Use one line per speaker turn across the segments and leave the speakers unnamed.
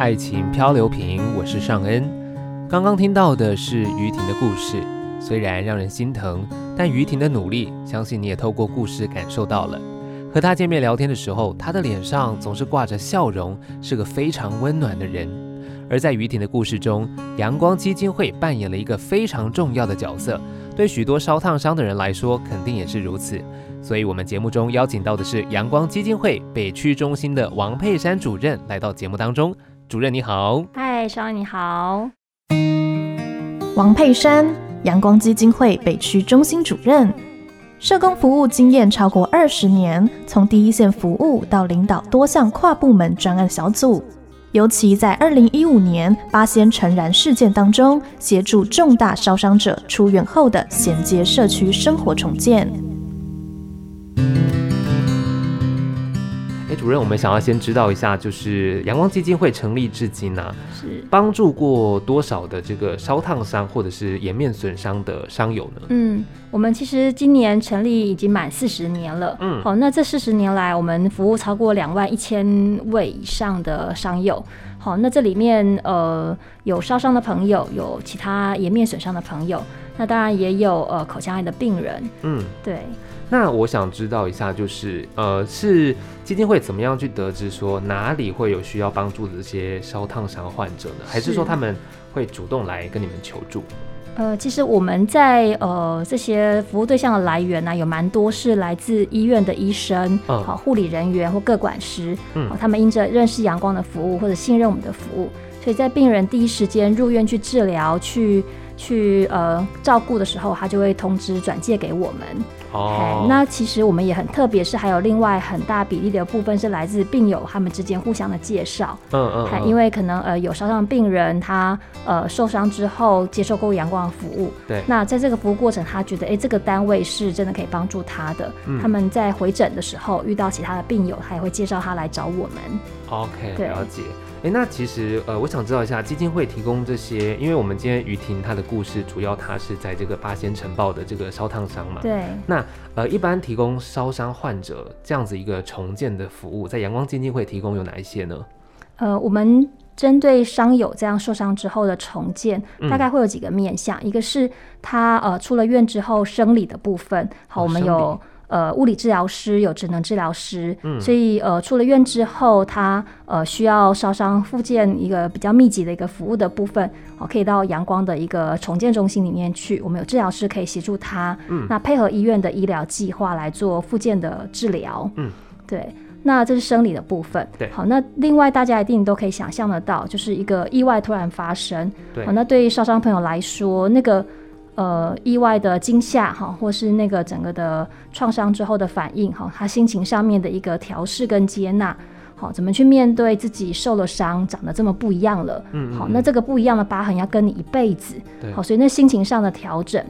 爱情漂流瓶，我是尚恩。刚刚听到的是于婷的故事，虽然让人心疼，但于婷的努力，相信你也透过故事感受到了。和她见面聊天的时候，她的脸上总是挂着笑容，是个非常温暖的人。而在于婷的故事中，阳光基金会扮演了一个非常重要的角色，对许多烧烫伤的人来说，肯定也是如此。所以，我们节目中邀请到的是阳光基金会北区中心的王佩珊主任来到节目当中。主任你好，
嗨，小安你好。
王佩珊，阳光基金会北区中心主任，社工服务经验超过二十年，从第一线服务到领导多项跨部门专案小组。尤其在二零一五年八仙成燃事件当中，协助重大烧伤者出院后的衔接社区生活重建。
主任，我们想要先知道一下，就是阳光基金会成立至今呢、啊，
是
帮助过多少的这个烧烫伤或者是颜面损伤的伤友呢？
嗯，我们其实今年成立已经满四十年了。嗯，好，那这四十年来，我们服务超过两万一千位以上的伤友。好，那这里面呃有烧伤的朋友，有其他颜面损伤的朋友，那当然也有呃口腔癌的病人。嗯，对。
那我想知道一下，就是呃，是基金会怎么样去得知说哪里会有需要帮助的这些烧烫伤患者呢？还是说他们会主动来跟你们求助？
呃，其实我们在呃这些服务对象的来源呢、啊，有蛮多是来自医院的医生、好护、嗯、理人员或各管师，嗯，他们因着认识阳光的服务或者信任我们的服务，所以在病人第一时间入院去治疗去。去呃照顾的时候，他就会通知转介给我们。哦、oh.，那其实我们也很特别，是还有另外很大比例的部分是来自病友他们之间互相的介绍。嗯嗯，嗯。因为可能呃有烧伤病人他呃受伤之后接受过阳光的服务。对。那在这个服务过程，他觉得哎这个单位是真的可以帮助他的。嗯。他们在回诊的时候遇到其他的病友，他也会介绍他来找我们。
OK，了解。哎，那其实呃，我想知道一下基金会提供这些，因为我们今天于婷她的故事，主要她是在这个八仙尘爆的这个烧烫伤嘛。
对。
那呃，一般提供烧伤患者这样子一个重建的服务，在阳光基金会提供有哪一些呢？
呃，我们针对伤友这样受伤之后的重建，大概会有几个面向，嗯、一个是他呃出了院之后生理的部分，好，哦、我们有。呃，物理治疗师有职能治疗师，嗯，所以呃，出了院之后，他呃需要烧伤复健一个比较密集的一个服务的部分，哦，可以到阳光的一个重建中心里面去，我们有治疗师可以协助他，嗯，那配合医院的医疗计划来做复健的治疗，嗯，对，那这是生理的部分，对，好，那另外大家一定都可以想象得到，就是一个意外突然发生，对，好，那对于烧伤朋友来说，那个。呃，意外的惊吓哈，或是那个整个的创伤之后的反应哈，他心情上面的一个调试跟接纳，好，怎么去面对自己受了伤，长得这么不一样了，嗯，好，那这个不一样的疤痕要跟你一辈子，好，所以那心情上的调整，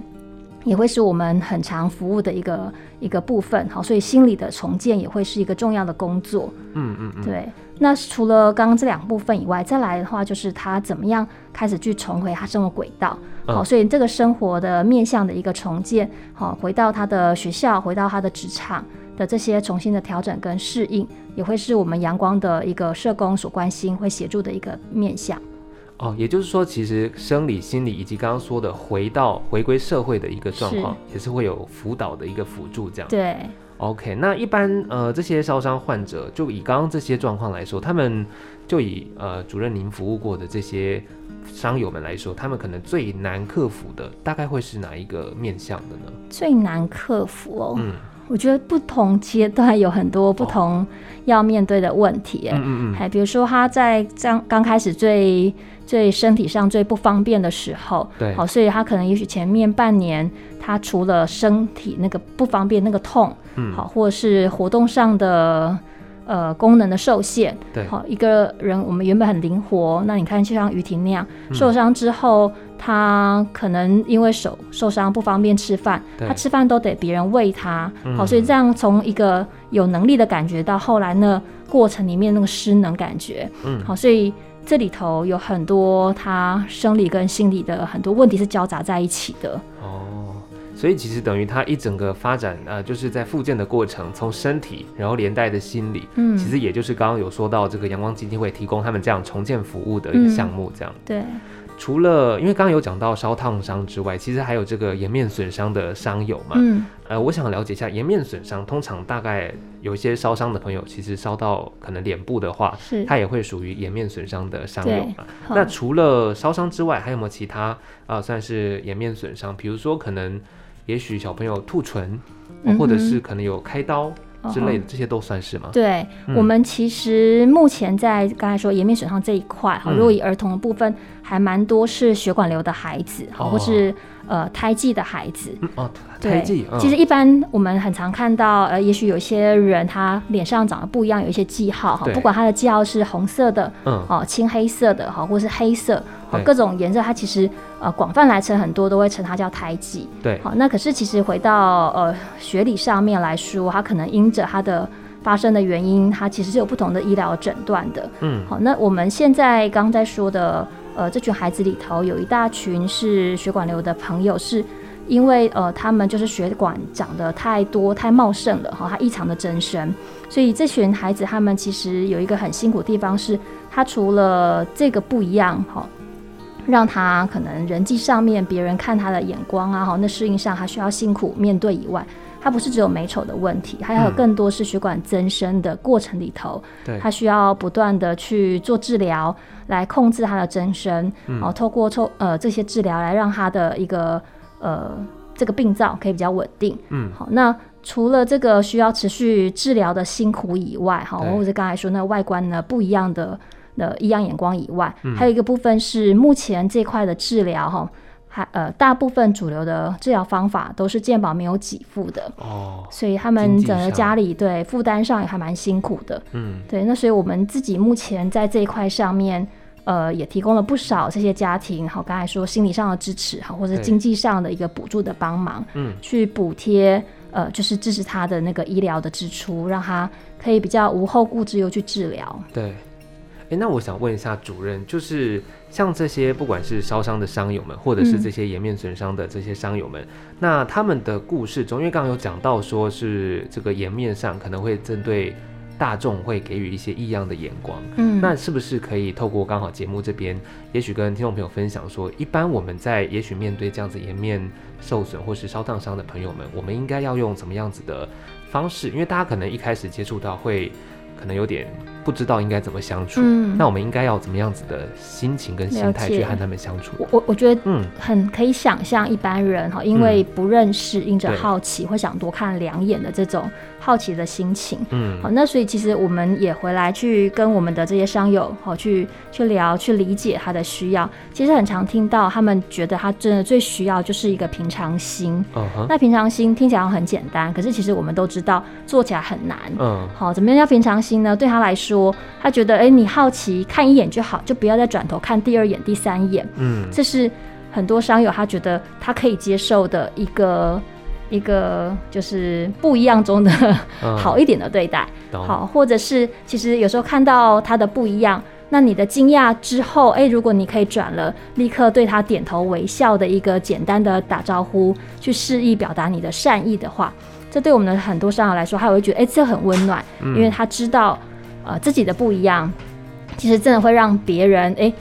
也会是我们很常服务的一个一个部分，好，所以心理的重建也会是一个重要的工作，嗯嗯嗯，对。那除了刚刚这两部分以外，再来的话就是他怎么样开始去重回他生活轨道，好，所以这个生活的面向的一个重建，好，回到他的学校，回到他的职场的这些重新的调整跟适应，也会是我们阳光的一个社工所关心、会协助的一个面向。
哦，也就是说，其实生理、心理以及刚刚说的回到回归社会的一个状况，也是会有辅导的一个辅助，这样。
对。
OK，那一般呃这些烧伤患者，就以刚刚这些状况来说，他们就以呃主任您服务过的这些伤友们来说，他们可能最难克服的，大概会是哪一个面向的呢？
最难克服哦，嗯，我觉得不同阶段有很多不同要面对的问题，嗯嗯嗯，还比如说他在刚刚开始最。最身体上最不方便的时候，对，好，所以他可能也许前面半年，他除了身体那个不方便那个痛，嗯，好，或者是活动上的呃功能的受限，对，好，一个人我们原本很灵活，那你看就像于婷那样，受伤之后，嗯，他可能因为手受伤不方便吃饭，他吃饭都得别人喂他，嗯，好，所以这样从一个有能力的感觉到后来那过程里面那个失能感觉，嗯，好，所以。这里头有很多他生理跟心理的很多问题是交杂在一起的。
哦，所以其实等于他一整个发展，呃，就是在复健的过程，从身体，然后连带的心理，嗯，其实也就是刚刚有说到这个阳光基金会提供他们这样重建服务的一个项目，这样。
嗯、对。
除了因为刚刚有讲到烧烫伤之外，其实还有这个颜面损伤的伤友嘛。嗯。呃，我想了解一下颜面损伤，通常大概有一些烧伤的朋友，其实烧到可能脸部的话，是，它也会属于颜面损伤的伤友嘛。那除了烧伤之外，还有没有其他啊、呃，算是颜面损伤？比如说可能，也许小朋友吐唇，或者是可能有开刀。之类的，这些都算是吗？
对，嗯、我们其实目前在刚才说颜面损伤这一块哈，如果以儿童的部分，还蛮多是血管瘤的孩子，哈、哦，或是呃胎记的孩子。嗯、哦，胎记。对，其实一般我们很常看到，呃，也许有些人他脸上长得不一样，有一些记号哈，不管他的记号是红色的，嗯，哦，青黑色的哈，或是黑色。各种颜色，它其实呃广泛来称，很多都会称它叫胎记。
对，
好，那可是其实回到呃学理上面来说，它可能因着它的发生的原因，它其实是有不同的医疗诊断的。嗯，好，那我们现在刚刚在说的呃这群孩子里头，有一大群是血管瘤的朋友，是因为呃他们就是血管长得太多太茂盛了哈，它异常的增生，所以这群孩子他们其实有一个很辛苦的地方是，他除了这个不一样哈。让他可能人际上面别人看他的眼光啊，哈，那适应上他需要辛苦面对以外，他不是只有美丑的问题，还有更多是血管增生的过程里头，对、嗯，他需要不断的去做治疗来控制它的增生，然后，透过抽呃这些治疗来让它的一个呃这个病灶可以比较稳定，嗯，好，那除了这个需要持续治疗的辛苦以外，哈，或者刚才说那外观呢不一样的。的异样眼光以外，嗯、还有一个部分是目前这块的治疗哈，还呃大部分主流的治疗方法都是健保没有给付的。哦，所以他们整个家里对负担上也还蛮辛苦的，嗯，对，那所以我们自己目前在这一块上面，呃，也提供了不少这些家庭，好，刚才说心理上的支持，好，或者经济上的一个补助的帮忙，嗯，去补贴呃，就是支持他的那个医疗的支出，让他可以比较无后顾之忧去治疗，
对。哎，那我想问一下主任，就是像这些不管是烧伤的伤友们，或者是这些颜面损伤的这些伤友们，嗯、那他们的故事中，因为刚刚有讲到说是这个颜面上可能会针对大众会给予一些异样的眼光，嗯，那是不是可以透过刚好节目这边，也许跟听众朋友分享说，一般我们在也许面对这样子颜面受损或是烧烫伤的朋友们，我们应该要用怎么样子的方式？因为大家可能一开始接触到会可能有点。不知道应该怎么相处，嗯，那我们应该要怎么样子的心情跟心态去和他们相处？
我我我觉得，嗯，很可以想象一般人哈，因为不认识，因着好奇，会想多看两眼的这种好奇的心情，嗯，好，那所以其实我们也回来去跟我们的这些商友好去去聊，去理解他的需要。其实很常听到他们觉得他真的最需要就是一个平常心。嗯哼，那平常心听起来很简单，可是其实我们都知道做起来很难。嗯，好，怎么样叫平常心呢？对他来说。他觉得，哎、欸，你好奇看一眼就好，就不要再转头看第二眼、第三眼。嗯，这是很多商友他觉得他可以接受的一个一个就是不一样中的好一点的对待。嗯、好，或者是其实有时候看到他的不一样，那你的惊讶之后，哎、欸，如果你可以转了，立刻对他点头微笑的一个简单的打招呼，去示意表达你的善意的话，这对我们的很多商友来说，他会觉得，哎、欸，这很温暖，嗯、因为他知道。呃，自己的不一样，其实真的会让别人哎、欸，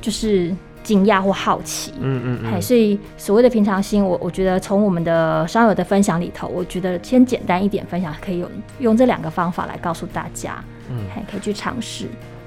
就是惊讶或好奇。嗯嗯嗯。所以所谓的平常心，我我觉得从我们的商友的分享里头，我觉得先简单一点分享，可以用用这两个方法来告诉大家，嗯，还可以去尝试。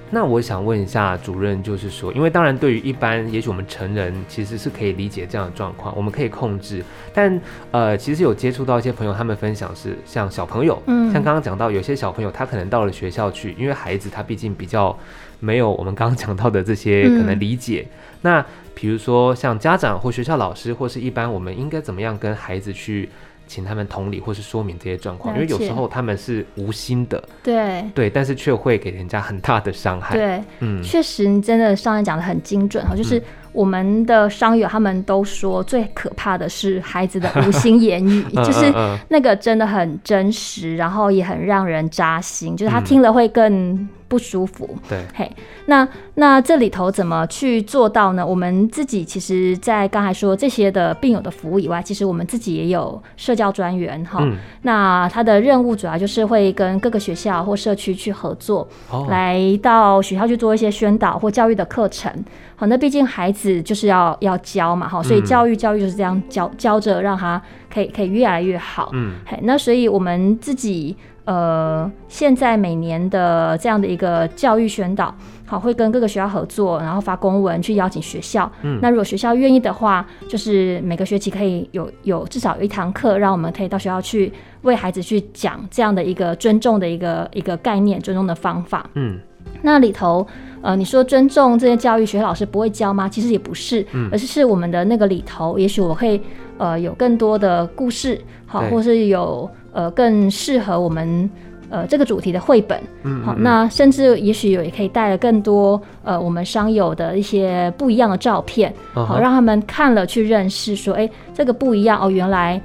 那我想问一下主任，就是说，因为当然对于一般，也许我们成人其实是可以理解这样的状况，我们可以控制。但呃，其实有接触到一些朋友，他们分享是像小朋友，嗯，像刚刚讲到有些小朋友，他可能到了学校去，因为孩子他毕竟比较没有我们刚刚讲到的这些可能理解。嗯、那比如说像家长或学校老师，或是一般我们应该怎么样跟孩子去？请他们同理或是说明这些状况，因为有时候他们是无心的，
对。
对，但是却会给人家很大的伤害。
对，嗯，确实，你真的上面讲的很精准哈，就是我们的商友他们都说，最可怕的是孩子的无心言语，就是那个真的很真实，然后也很让人扎心，就是他听了会更不舒服。
对，
嘿，那那这里头怎么去做到呢？我们自己其实，在刚才说这些的病友的服务以外，其实我们自己也有社教专员哈。那他的任务主要就是会跟各个学校或社区去合作，来到学校去做一些宣导或教育的课程。好，那毕竟孩子就是要要教嘛，哈，所以教育教育就是这样教教着，让他可以可以越来越好。嗯，嘿，那所以我们自己呃，现在每年的这样的一个教育宣导，好，会跟各个学校合作，然后发公文去邀请学校。嗯，那如果学校愿意的话，就是每个学期可以有有至少有一堂课，让我们可以到学校去为孩子去讲这样的一个尊重的一个一个概念，尊重的方法。嗯，那里头。呃，你说尊重这些教育，学老师不会教吗？其实也不是，嗯、而是是我们的那个里头，也许我会呃有更多的故事，好，或是有呃更适合我们呃这个主题的绘本，嗯，嗯，好，那甚至也许有也可以带了更多呃我们商友的一些不一样的照片，好，哦、让他们看了去认识，说，哎，这个不一样哦，原来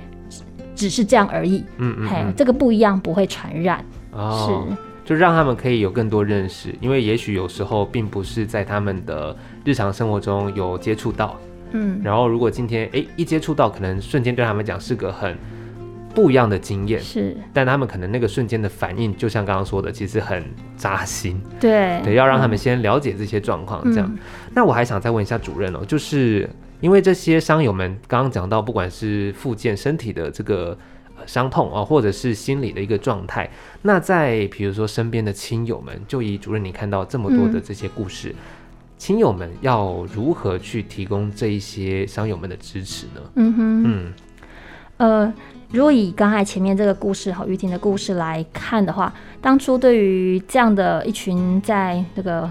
只是这样而已，嗯，嗯嗯，嘿，这个不一样不会传染，哦、是。
就让他们可以有更多认识，因为也许有时候并不是在他们的日常生活中有接触到，嗯，然后如果今天哎一接触到，可能瞬间对他们讲是个很不一样的经验，
是，
但他们可能那个瞬间的反应，就像刚刚说的，其实很扎心，
对，
对，要让他们先了解这些状况，这样。嗯、那我还想再问一下主任哦，就是因为这些伤友们刚刚讲到，不管是复健身体的这个。伤痛啊，或者是心理的一个状态。那在比如说身边的亲友们，就以主任你看到这么多的这些故事，嗯、亲友们要如何去提供这一些伤友们的支持呢？
嗯哼，嗯，呃，如果以刚才前面这个故事哈，于婷的故事来看的话，当初对于这样的一群在那个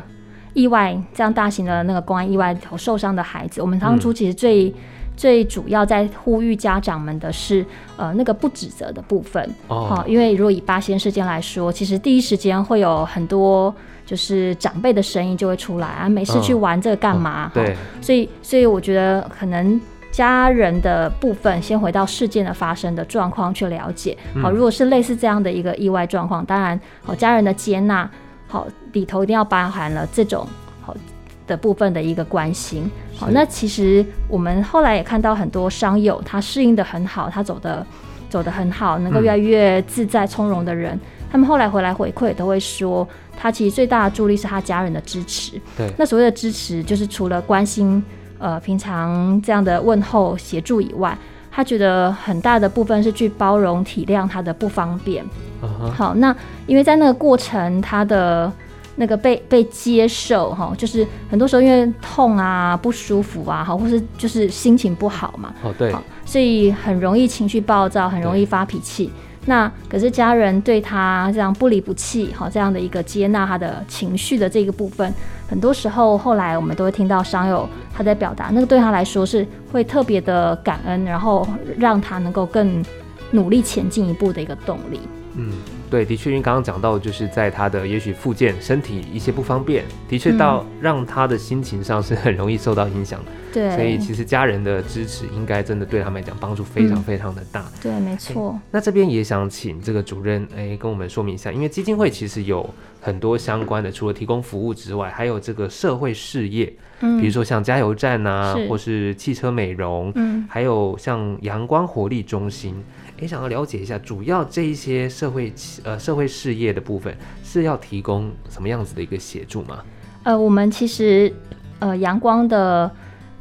意外这样大型的那个公安意外头受伤的孩子，我们当初其实最、嗯最主要在呼吁家长们的是，呃，那个不指责的部分。哦。好，因为如果以八仙事件来说，其实第一时间会有很多就是长辈的声音就会出来啊，没事去玩这个干嘛？
对。
所以，所以我觉得可能家人的部分先回到事件的发生的状况去了解。好，如果是类似这样的一个意外状况，当然，好，家人的接纳，好，里头一定要包含了这种好。的部分的一个关心，好，那其实我们后来也看到很多商友，他适应的很好，他走的走的很好，能够越来越自在从容的人，嗯、他们后来回来回馈都会说，他其实最大的助力是他家人的支持。
对，
那所谓的支持，就是除了关心，呃，平常这样的问候协助以外，他觉得很大的部分是去包容体谅他的不方便。Uh huh. 好，那因为在那个过程，他的。那个被被接受哈，就是很多时候因为痛啊、不舒服啊，好，或是就是心情不好嘛，
哦对，
所以很容易情绪暴躁，很容易发脾气。那可是家人对他这样不离不弃，好，这样的一个接纳他的情绪的这个部分，很多时候后来我们都会听到商友他在表达，那个对他来说是会特别的感恩，然后让他能够更努力前进一步的一个动力。
嗯。对，的确，因为刚刚讲到，就是在他的也许附件身体一些不方便，的确到让他的心情上是很容易受到影响的。
对，
所以其实家人的支持应该真的对他们来讲帮助非常非常的大。
嗯、对，没错。
那这边也想请这个主任哎跟我们说明一下，因为基金会其实有很多相关的，除了提供服务之外，还有这个社会事业，嗯，比如说像加油站啊，是或是汽车美容，嗯，还有像阳光活力中心。也想要了解一下，主要这一些社会呃社会事业的部分是要提供什么样子的一个协助吗？
呃，我们其实呃阳光的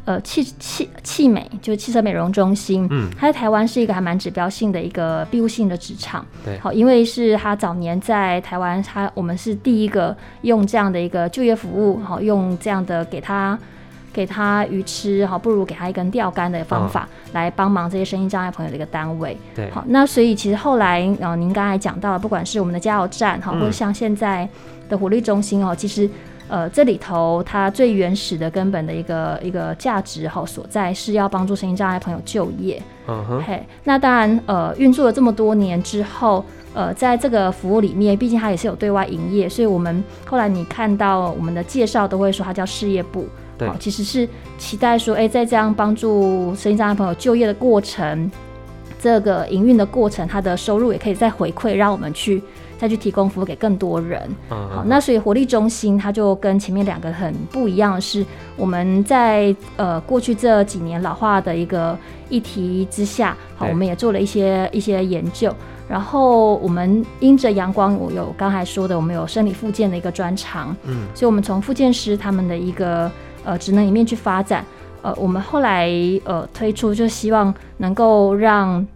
呃汽汽汽美就是汽车美容中心，嗯，它在台湾是一个还蛮指标性的一个庇护性的职场，
对，
好，因为是他早年在台湾，他我们是第一个用这样的一个就业服务，好，用这样的给他。给他鱼吃，好，不如给他一根钓竿的方法，哦、来帮忙这些身心障碍朋友的一个单位。
对，
好，那所以其实后来，呃，您刚才讲到了，不管是我们的加油站，哈、嗯，或者像现在的活力中心，哦，其实，呃，这里头它最原始的根本的一个一个价值，哈，所在是要帮助身心障碍朋友就业。嗯哼，嘿，那当然，呃，运作了这么多年之后，呃，在这个服务里面，毕竟它也是有对外营业，所以我们后来你看到我们的介绍都会说它叫事业部。
对，
其实是期待说，哎，在这样帮助身心障碍朋友就业的过程，这个营运的过程，他的收入也可以再回馈，让我们去。再去提供服务给更多人，好，那所以活力中心它就跟前面两个很不一样的是，我们在呃过去这几年老化的一个议题之下，好，我们也做了一些一些研究，然后我们因着阳光，我有刚才说的，我们有生理复健的一个专长，嗯，所以我们从复健师他们的一个呃职能里面去发展，呃，我们后来呃推出就希望能够让。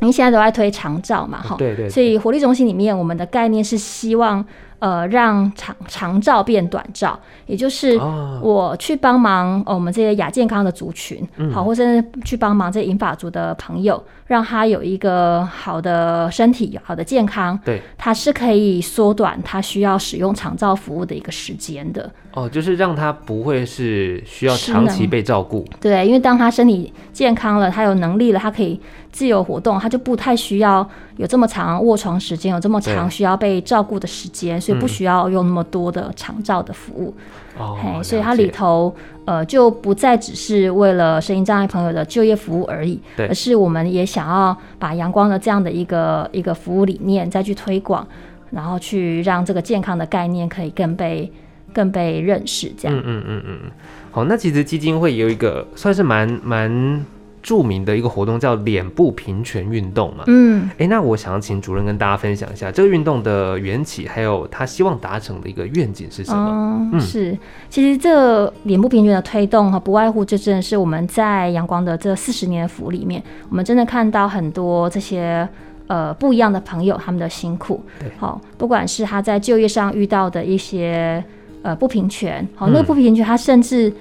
您现在都在推长照嘛，哈，
对对，
所以活力中心里面，我们的概念是希望。呃，让长长照变短照，也就是我去帮忙、哦、我们这些亚健康的族群，嗯、好，或者是去帮忙这些银发族的朋友，让他有一个好的身体、好的健康。
对，
他是可以缩短他需要使用长照服务的一个时间的。
哦，就是让他不会是需要长期被照顾。
对，因为当他身体健康了，他有能力了，他可以自由活动，他就不太需要有这么长卧床时间，有这么长需要被照顾的时间。所以不需要用那么多的长照的服务，
哦、
所以它里头呃就不再只是为了声音障碍朋友的就业服务而已，而是我们也想要把阳光的这样的一个一个服务理念再去推广，然后去让这个健康的概念可以更被更被认识，这样。
嗯嗯嗯嗯，好，那其实基金会有一个算是蛮蛮。著名的一个活动叫脸部平权运动嘛，
嗯，
哎，那我想要请主任跟大家分享一下这个运动的缘起，还有他希望达成的一个愿景是什
么？是，其实这脸部平权的推动哈，不外乎就真的是我们在阳光的这四十年的服务里面，我们真的看到很多这些呃不一样的朋友他们的辛苦，
对，
好，不管是他在就业上遇到的一些呃不平权，好，那个不平权他甚至。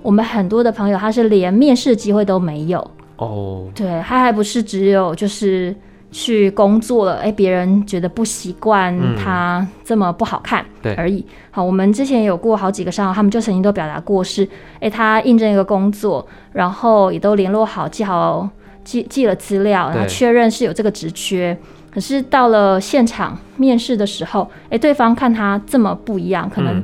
我们很多的朋友，他是连面试机会都没有
哦。Oh.
对，他还不是只有就是去工作了，哎，别人觉得不习惯他这么不好看而已。
嗯、
好，我们之前有过好几个商号，他们就曾经都表达过是，哎，他应征一个工作，然后也都联络好，记好寄寄了资料，然后确认是有这个职缺。可是到了现场面试的时候，哎，对方看他这么不一样，可能、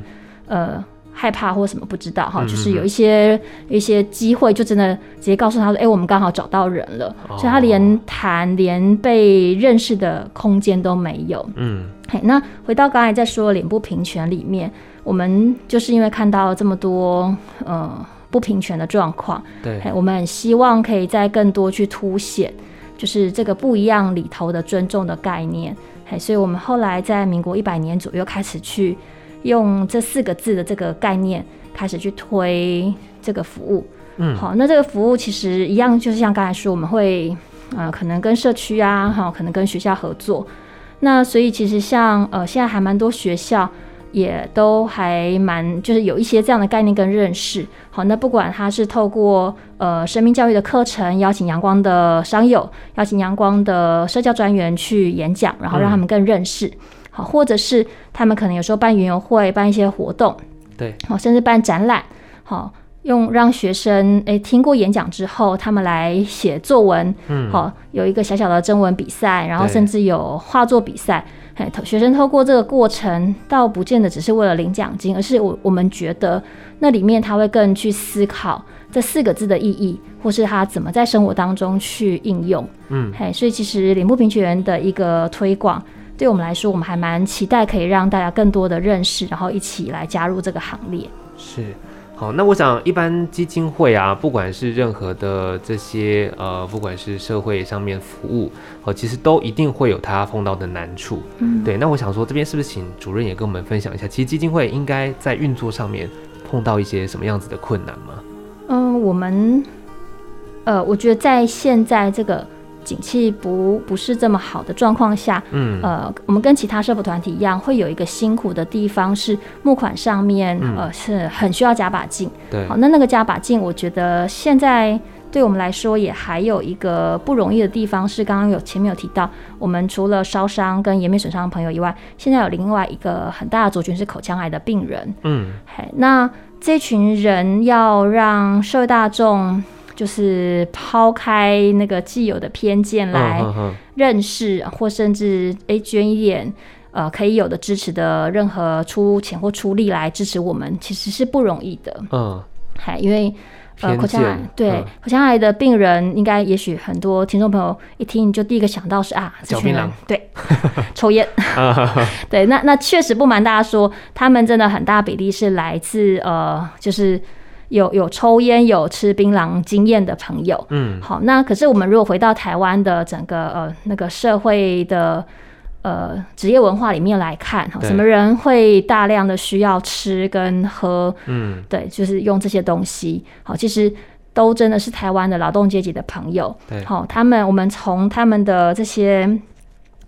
嗯、呃。害怕或什么不知道哈，就是有一些一些机会，就真的直接告诉他说：“哎、欸，我们刚好找到人了。”所以他连谈、连被认识的空间都没有。
嗯，
嘿，那回到刚才在说脸部平权里面，我们就是因为看到这么多呃不平权的状况，
对，
我们很希望可以再更多去凸显，就是这个不一样里头的尊重的概念。哎，所以我们后来在民国一百年左右开始去。用这四个字的这个概念开始去推这个服务，
嗯，
好，那这个服务其实一样，就是像刚才说，我们会呃可能跟社区啊，哈，可能跟学校合作。那所以其实像呃现在还蛮多学校也都还蛮就是有一些这样的概念跟认识。好，那不管他是透过呃生命教育的课程，邀请阳光的商友，邀请阳光的社交专员去演讲，然后让他们更认识。嗯好，或者是他们可能有时候办云游会，办一些活动，
对，
好，甚至办展览，好，用让学生诶听过演讲之后，他们来写作文，嗯，好，有一个小小的征文比赛，然后甚至有画作比赛，哎，学生透过这个过程，倒不见得只是为了领奖金，而是我我们觉得那里面他会更去思考这四个字的意义，或是他怎么在生活当中去应用，
嗯，
嘿，所以其实脸部平权的一个推广。对我们来说，我们还蛮期待可以让大家更多的认识，然后一起来加入这个行列。
是，好，那我想一般基金会啊，不管是任何的这些呃，不管是社会上面服务，哦，其实都一定会有他碰到的难处。
嗯，
对。那我想说，这边是不是请主任也跟我们分享一下，其实基金会应该在运作上面碰到一些什么样子的困难吗？
嗯、呃，我们呃，我觉得在现在这个。景气不不是这么好的状况下，
嗯，
呃，我们跟其他社福团体一样，会有一个辛苦的地方是募款上面，
嗯、
呃，是很需要加把劲。
对，
好，那那个加把劲，我觉得现在对我们来说也还有一个不容易的地方是，刚刚有前面有提到，我们除了烧伤跟颜面损伤的朋友以外，现在有另外一个很大的族群是口腔癌的病人。
嗯，
嘿，那这群人要让社会大众。就是抛开那个既有的偏见来认识，或甚至诶、欸、捐一点呃可以有的支持的任何出钱或出力来支持我们，其实是不容易的。
嗯，
还因为。呃，口腔癌对、
嗯、
口腔癌的病人，应该也许很多听众朋友一听就第一个想到是啊，这群人对 抽烟，对，那那确实不瞒大家说，他们真的很大比例是来自呃，就是有有抽烟、有吃槟榔经验的朋友。嗯，好，那可是我们如果回到台湾的整个呃那个社会的。呃，职业文化里面来看，哈，什么人会大量的需要吃跟喝？嗯，对，就是用这些东西。好，其实都真的是台湾的劳动阶级的朋友。对，好，他们我们从他们的这些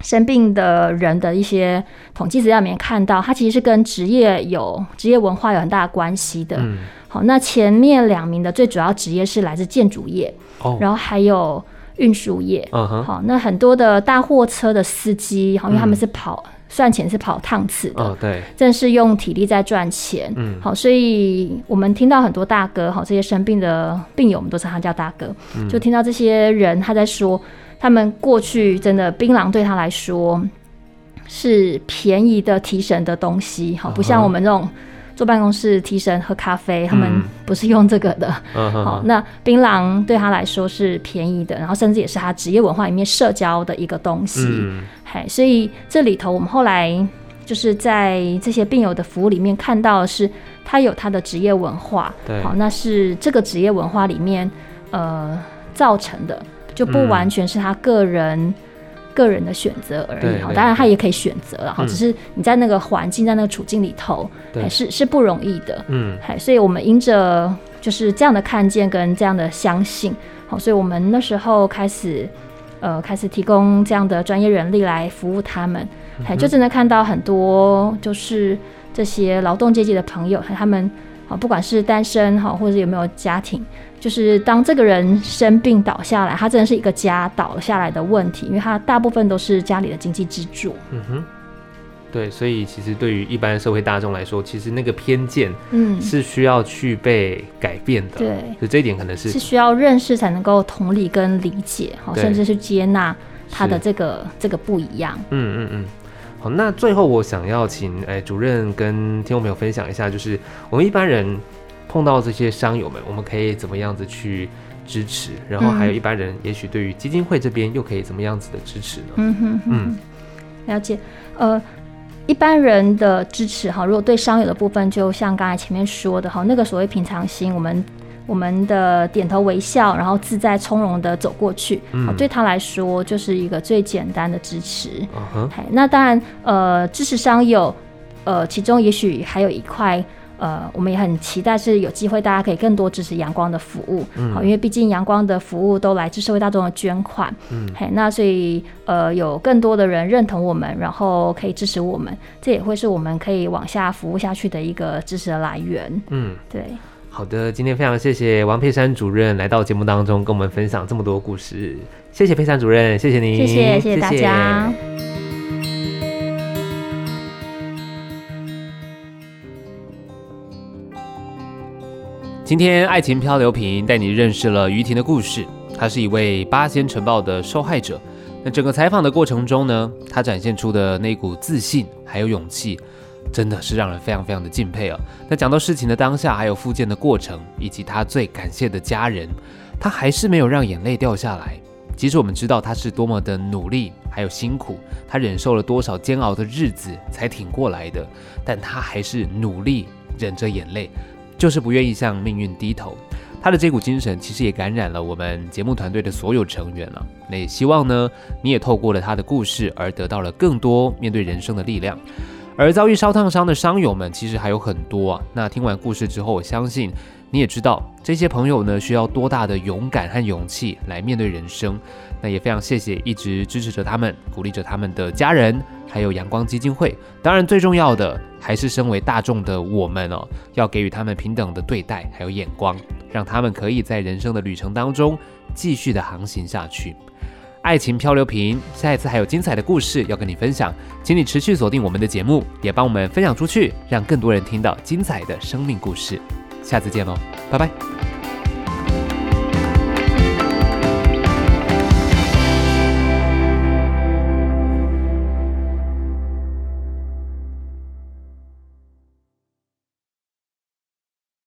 生病的人的一些统计资料里面看到，他其实是跟职业有职业文化有很大的关系的。嗯，好，那前面两名的最主要职业是来自建筑业，哦，然后还有。运输业，嗯哼，好那很多的大货车的司机，好，因为他们是跑、嗯、算钱是跑趟次的，uh, 对，正是用体力在赚钱，嗯，好，所以我们听到很多大哥，好，这些生病的病友，我们都称他叫大哥，嗯、就听到这些人他在说，他们过去真的槟榔对他来说是便宜的提神的东西，好，不像我们这种。坐办公室提神喝咖啡，他们不是用这个的。嗯、好，那槟榔对他来说是便宜的，然后甚至也是他职业文化里面社交的一个东西。嗯、嘿，所以这里头我们后来就是在这些病友的服务里面看到的是，他有他的职业文化。对，好，那是这个职业文化里面呃造成的，就不完全是他个人。嗯个人的选择而已哈，当然他也可以选择了哈，只是你在那个环境、在那个处境里头，还是是不容易的，嗯，所以我们因着就是这样的看见跟这样的相信，好，所以我们那时候开始，呃，开始提供这样的专业人力来服务他们，还，就真的看到很多就是这些劳动阶级的朋友，他们啊，不管是单身哈，或者有没有家庭。就是当这个人生病倒下来，他真的是一个家倒下来的问题，因为他大部分都是家里的经济支柱。
嗯哼，对，所以其实对于一般社会大众来说，其实那个偏见，嗯，是需要去被改变的。对，就这一点可能是
是需要认识才能够同理跟理解，好，甚至是接纳他的这个这个不一样。
嗯嗯嗯，好，那最后我想要请哎主任跟听众朋友分享一下，就是我们一般人。碰到这些商友们，我们可以怎么样子去支持？然后还有一般人，也许对于基金会这边又可以怎么样子的支持呢？
嗯哼，嗯，了解。呃，一般人的支持哈，如果对商友的部分，就像刚才前面说的哈，那个所谓平常心，我们我们的点头微笑，然后自在从容的走过去，嗯，对他来说就是一个最简单的支持。那当然，呃，支持商有，呃，其中也许还有一块。呃，我们也很期待是有机会，大家可以更多支持阳光的服务，嗯，好，因为毕竟阳光的服务都来自社会大众的捐款，嗯，嘿，那所以呃，有更多的人认同我们，然后可以支持我们，这也会是我们可以往下服务下去的一个支持的来源，嗯，对，
好的，今天非常谢谢王佩珊主任来到节目当中跟我们分享这么多故事，谢谢佩珊主任，谢谢您，
谢谢，谢谢大家。谢谢
今天爱情漂流瓶带你认识了于婷的故事。她是一位八仙尘爆的受害者。那整个采访的过程中呢，她展现出的那股自信还有勇气，真的是让人非常非常的敬佩啊。那讲到事情的当下，还有复健的过程，以及他最感谢的家人，他还是没有让眼泪掉下来。即使我们知道他是多么的努力还有辛苦，他忍受了多少煎熬的日子才挺过来的，但他还是努力忍着眼泪。就是不愿意向命运低头，他的这股精神其实也感染了我们节目团队的所有成员了。那也希望呢，你也透过了他的故事而得到了更多面对人生的力量。而遭遇烧烫伤的伤友们其实还有很多啊。那听完故事之后，我相信你也知道这些朋友呢需要多大的勇敢和勇气来面对人生。那也非常谢谢一直支持着他们、鼓励着他们的家人。还有阳光基金会，当然最重要的还是身为大众的我们哦，要给予他们平等的对待，还有眼光，让他们可以在人生的旅程当中继续的航行下去。爱情漂流瓶，下一次还有精彩的故事要跟你分享，请你持续锁定我们的节目，也帮我们分享出去，让更多人听到精彩的生命故事。下次见喽，拜拜。